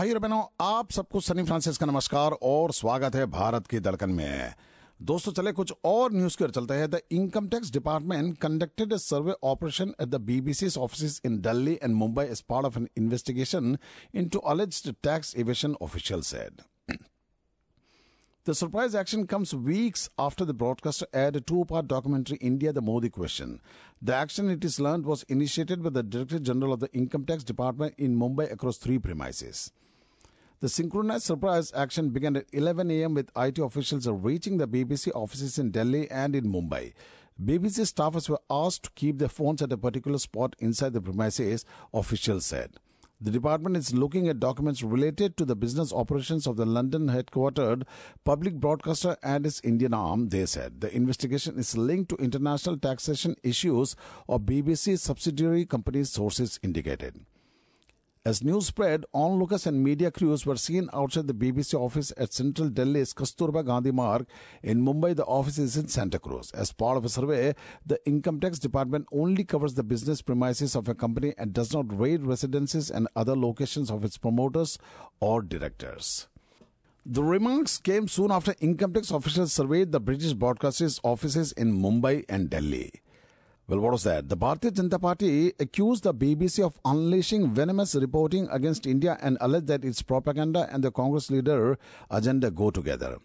भाई और बहनों आप सबको सनी फ्रांसिस का नमस्कार और स्वागत है भारत की धड़कन में दोस्तों चले कुछ और न्यूज़ की ओर चलते हैं the income tax department conducted a survey operation at the BBC's offices in Delhi and Mumbai as part of an investigation into alleged tax evasion, officials said. The surprise action comes weeks after the broadcaster aired a two part documentary, India the Modi Question. The action, it is learned, was initiated by the Director General of the Income Tax Department in Mumbai across three premises. The synchronized surprise action began at 11 a.m. with IT officials reaching the BBC offices in Delhi and in Mumbai. BBC staffers were asked to keep their phones at a particular spot inside the premises, officials said. The department is looking at documents related to the business operations of the London headquartered public broadcaster and its Indian arm, they said. The investigation is linked to international taxation issues of BBC subsidiary companies, sources indicated. As news spread, onlookers and media crews were seen outside the BBC office at Central Delhi's Kasturba Gandhi Marg. In Mumbai, the office is in Santa Cruz. As part of a survey, the Income Tax Department only covers the business premises of a company and does not raid residences and other locations of its promoters or directors. The remarks came soon after income tax officials surveyed the British broadcasters' offices in Mumbai and Delhi. Well, what was that? The Bharatiya Janata Party accused the BBC of unleashing venomous reporting against India and alleged that its propaganda and the Congress leader agenda go together.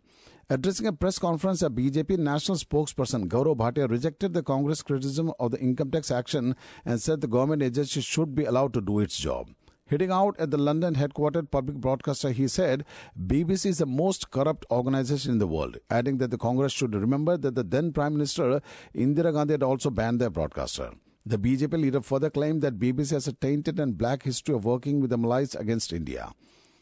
Addressing a press conference, a BJP national spokesperson Gaurav Bhatia rejected the Congress criticism of the income tax action and said the government agency should be allowed to do its job. Hitting out at the London headquartered public broadcaster, he said BBC is the most corrupt organization in the world, adding that the Congress should remember that the then Prime Minister Indira Gandhi had also banned their broadcaster. The BJP leader further claimed that BBC has a tainted and black history of working with the Malays against India.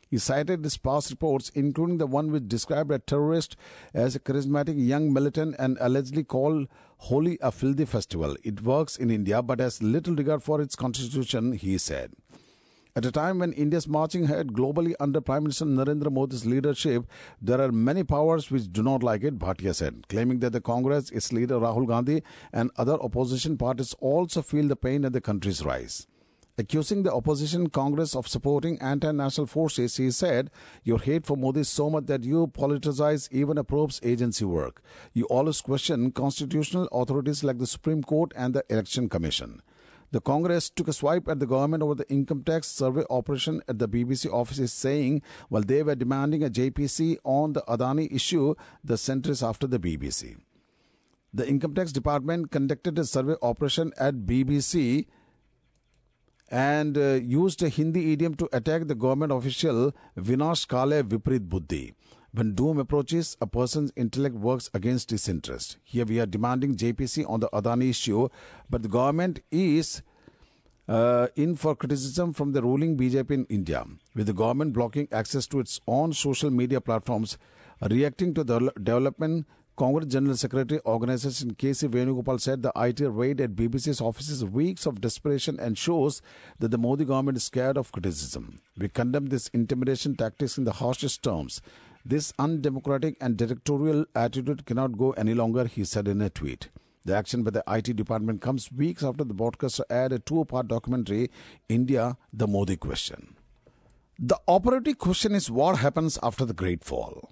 He cited his past reports, including the one which described a terrorist as a charismatic young militant and allegedly called Holi a filthy festival. It works in India but has little regard for its constitution, he said. At a time when India is marching ahead globally under Prime Minister Narendra Modi's leadership, there are many powers which do not like it, Bhatia said, claiming that the Congress, its leader Rahul Gandhi, and other opposition parties also feel the pain at the country's rise. Accusing the opposition Congress of supporting anti national forces, he said, Your hate for Modi is so much that you politicize even a probe's agency work. You always question constitutional authorities like the Supreme Court and the Election Commission. The Congress took a swipe at the government over the income tax survey operation at the BBC offices, saying while they were demanding a JPC on the Adani issue, the centre is after the BBC. The income tax department conducted a survey operation at BBC and uh, used a Hindi idiom to attack the government official Vinash Kale Viprit Buddhi. When doom approaches, a person's intellect works against his interest. Here we are demanding JPC on the Adani issue, but the government is uh, in for criticism from the ruling BJP in India, with the government blocking access to its own social media platforms. Reacting to the development, Congress General Secretary Organization KC Venugopal said the IT raid at BBC's offices weeks of desperation and shows that the Modi government is scared of criticism. We condemn this intimidation tactics in the harshest terms. This undemocratic and dictatorial attitude cannot go any longer, he said in a tweet. The action by the IT department comes weeks after the broadcaster aired a two part documentary, India, the Modi Question. The operative question is what happens after the Great Fall.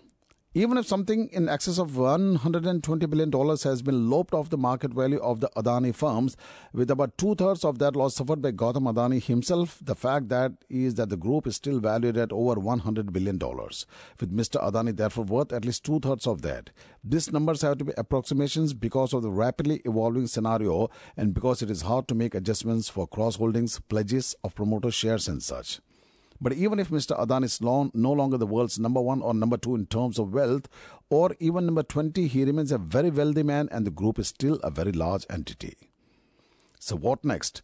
Even if something in excess of $120 billion has been lopped off the market value of the Adani firms, with about two thirds of that loss suffered by Gautam Adani himself, the fact that is that the group is still valued at over $100 billion, with Mr. Adani therefore worth at least two thirds of that. These numbers have to be approximations because of the rapidly evolving scenario and because it is hard to make adjustments for cross holdings, pledges of promoter shares, and such. But even if Mr. Adani is long, no longer the world's number one or number two in terms of wealth, or even number 20, he remains a very wealthy man and the group is still a very large entity. So, what next?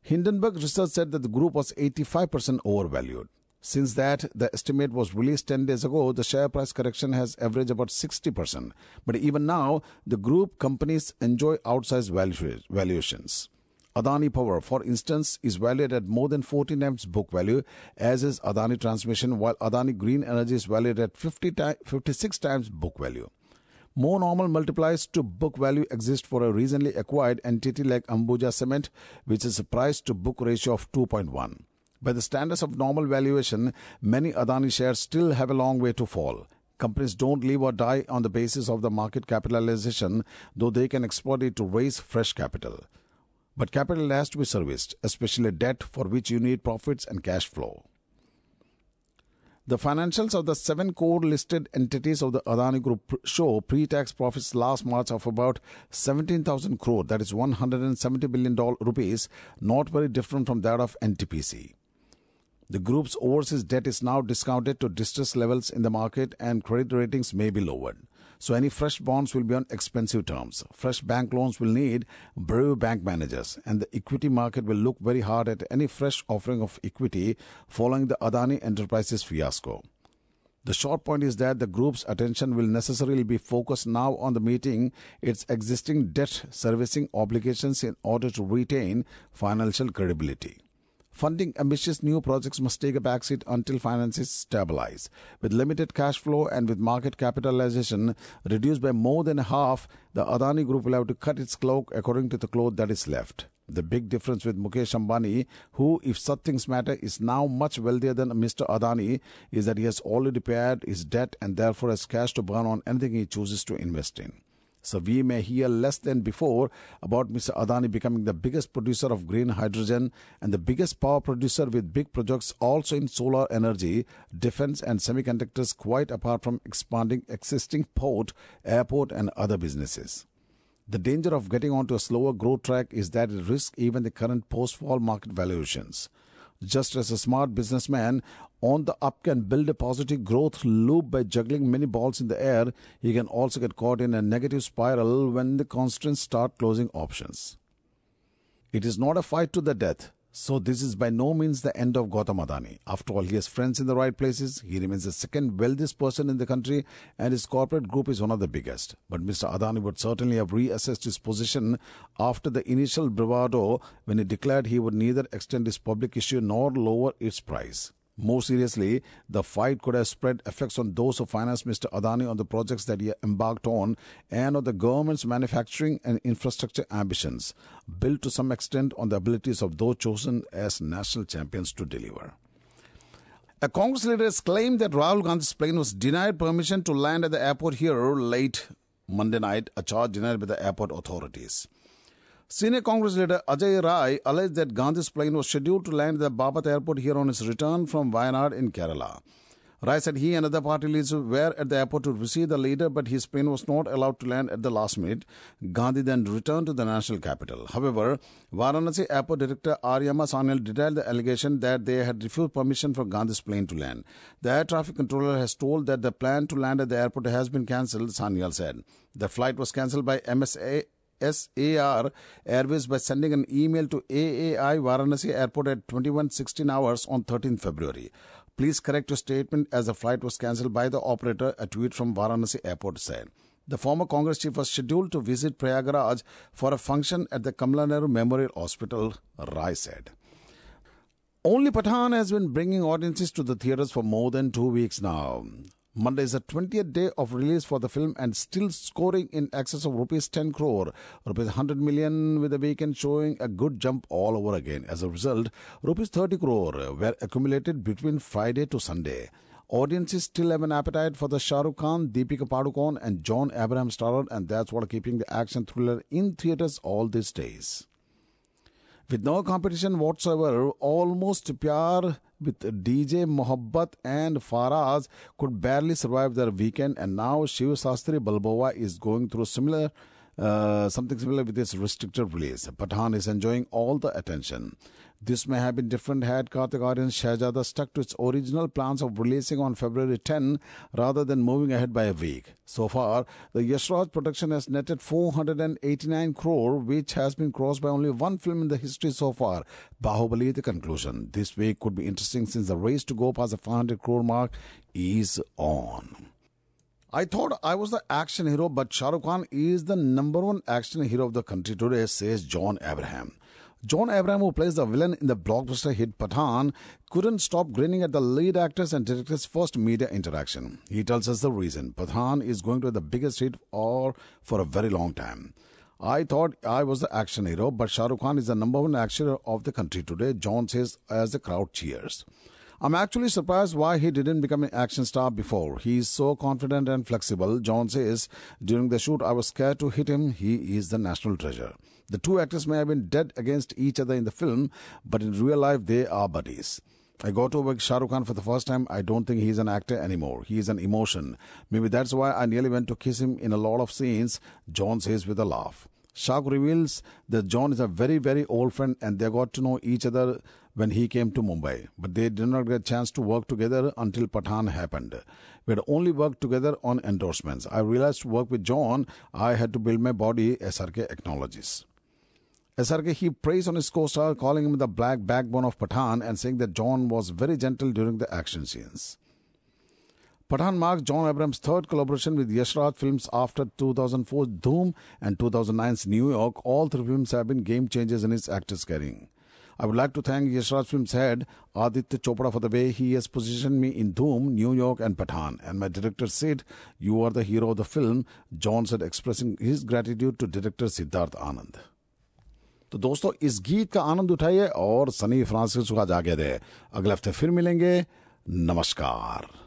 Hindenburg research said that the group was 85% overvalued. Since that, the estimate was released 10 days ago, the share price correction has averaged about 60%. But even now, the group companies enjoy outsized valuations. Adani Power, for instance, is valued at more than 14 times book value, as is Adani Transmission, while Adani Green Energy is valued at 50 ti- 56 times book value. More normal multipliers to book value exist for a recently acquired entity like Ambuja Cement, which is a price to book ratio of 2.1. By the standards of normal valuation, many Adani shares still have a long way to fall. Companies don't live or die on the basis of the market capitalization, though they can exploit it to raise fresh capital. But capital has to be serviced, especially debt for which you need profits and cash flow. The financials of the seven core listed entities of the Adani Group show pre-tax profits last March of about 17,000 crore, that is 170 billion rupees, not very different from that of NTPC. The group's overseas debt is now discounted to distress levels in the market and credit ratings may be lowered. So any fresh bonds will be on expensive terms. Fresh bank loans will need brave bank managers and the equity market will look very hard at any fresh offering of equity following the Adani Enterprises fiasco. The short point is that the group's attention will necessarily be focused now on the meeting its existing debt servicing obligations in order to retain financial credibility. Funding ambitious new projects must take a backseat until finances stabilize. With limited cash flow and with market capitalization reduced by more than half, the Adani Group will have to cut its cloak according to the cloth that is left. The big difference with Mukesh Ambani, who, if such things matter, is now much wealthier than Mr. Adani, is that he has already paid his debt and therefore has cash to burn on anything he chooses to invest in. So we may hear less than before about Mr. Adani becoming the biggest producer of green hydrogen and the biggest power producer with big projects also in solar energy, defense and semiconductors quite apart from expanding existing port, airport and other businesses. The danger of getting onto a slower growth track is that it risks even the current post-fall market valuations. Just as a smart businessman on the up can build a positive growth loop by juggling many balls in the air, he can also get caught in a negative spiral when the constraints start closing options. It is not a fight to the death. So this is by no means the end of Gautam Adani. After all, he has friends in the right places. He remains the second wealthiest person in the country and his corporate group is one of the biggest. But Mr. Adani would certainly have reassessed his position after the initial bravado when he declared he would neither extend his public issue nor lower its price. More seriously, the fight could have spread effects on those who financed Mr. Adani on the projects that he embarked on and on the government's manufacturing and infrastructure ambitions, built to some extent on the abilities of those chosen as national champions to deliver. A Congress leader has claimed that Rahul Gandhi's plane was denied permission to land at the airport here late Monday night, a charge denied by the airport authorities. Senior Congress leader Ajay Rai alleged that Gandhi's plane was scheduled to land at the Bapat airport here on his return from Wayanad in Kerala. Rai said he and other party leaders were at the airport to receive the leader, but his plane was not allowed to land at the last minute. Gandhi then returned to the national capital. However, Varanasi Airport Director Aryama Sanyal denied the allegation that they had refused permission for Gandhi's plane to land. The air traffic controller has told that the plan to land at the airport has been cancelled, Sanyal said. The flight was cancelled by MSA SAR Airways by sending an email to AAI Varanasi Airport at 2116 hours on 13 February. Please correct your statement as the flight was cancelled by the operator, a tweet from Varanasi Airport said. The former Congress chief was scheduled to visit Prayagraj for a function at the Kamala Nehru Memorial Hospital, Rai said. Only Pathaan has been bringing audiences to the theatres for more than two weeks now. Monday is the 20th day of release for the film and still scoring in excess of rupees 10 crore, rupees 100 million with the weekend showing a good jump all over again. As a result, rupees 30 crore were accumulated between Friday to Sunday. Audiences still have an appetite for the Shah Rukh Khan, Deepika Padukone and John Abraham starred and that's what keeping the action thriller in theatres all these days. With no competition whatsoever, almost Pyar with DJ Mohabbat and Faraz could barely survive their weekend, and now Shiv Shastri Balboa is going through similar. Uh, something similar with this restricted release. Pathaan is enjoying all the attention. This may have been different had Kartik Aaryan's Shehzada stuck to its original plans of releasing on February 10 rather than moving ahead by a week. So far, the Yashraj production has netted 489 crore, which has been crossed by only one film in the history so far, Baahubali the conclusion. This week could be interesting since the race to go past the 500 crore mark is on. I thought I was the action hero, but Shah Rukh Khan is the number one action hero of the country today, says John Abraham. John Abraham, who plays the villain in the blockbuster hit Pathaan, couldn't stop grinning at the lead actor's and director's first media interaction. He tells us the reason. Pathaan is going to be the biggest hit or for a very long time. I thought I was the action hero, but Shah Rukh Khan is the number one action hero of the country today, John says as the crowd cheers. I'm actually surprised why he didn't become an action star before. He is so confident and flexible. John says, During the shoot, I was scared to hit him. He is the national treasure. The two actors may have been dead against each other in the film, but in real life, they are buddies. I got to work Shah Rukh Khan for the first time. I don't think he's an actor anymore. He is an emotion. Maybe that's why I nearly went to kiss him in a lot of scenes, John says with a laugh. Shah reveals that John is a very, very old friend and they got to know each other when he came to Mumbai. But they did not get a chance to work together until Pathaan happened. We had only worked together on endorsements. I realized to work with John, I had to build my body, SRK acknowledges. SRK he praised on his co-star, calling him the black backbone of Pathaan and saying that John was very gentle during the action scenes. Pathaan marks John Abraham's third collaboration with Yash Raj Films after 2004's Dhoom and 2009's New York. All three films have been game changers in his actor's career. I would like to thank Yashraj Films head Aditya Chopra for the way he has positioned me in Dhoom, New York, and Pathan. And my director said, You are the hero of the film, John said, expressing his gratitude to director Siddharth Anand. तो दोस्तों इस गीत का आनंद उठाइए और Sunny Francis को जागे दे अगले हफ़्ते फिर मिलेंगे नमस्कार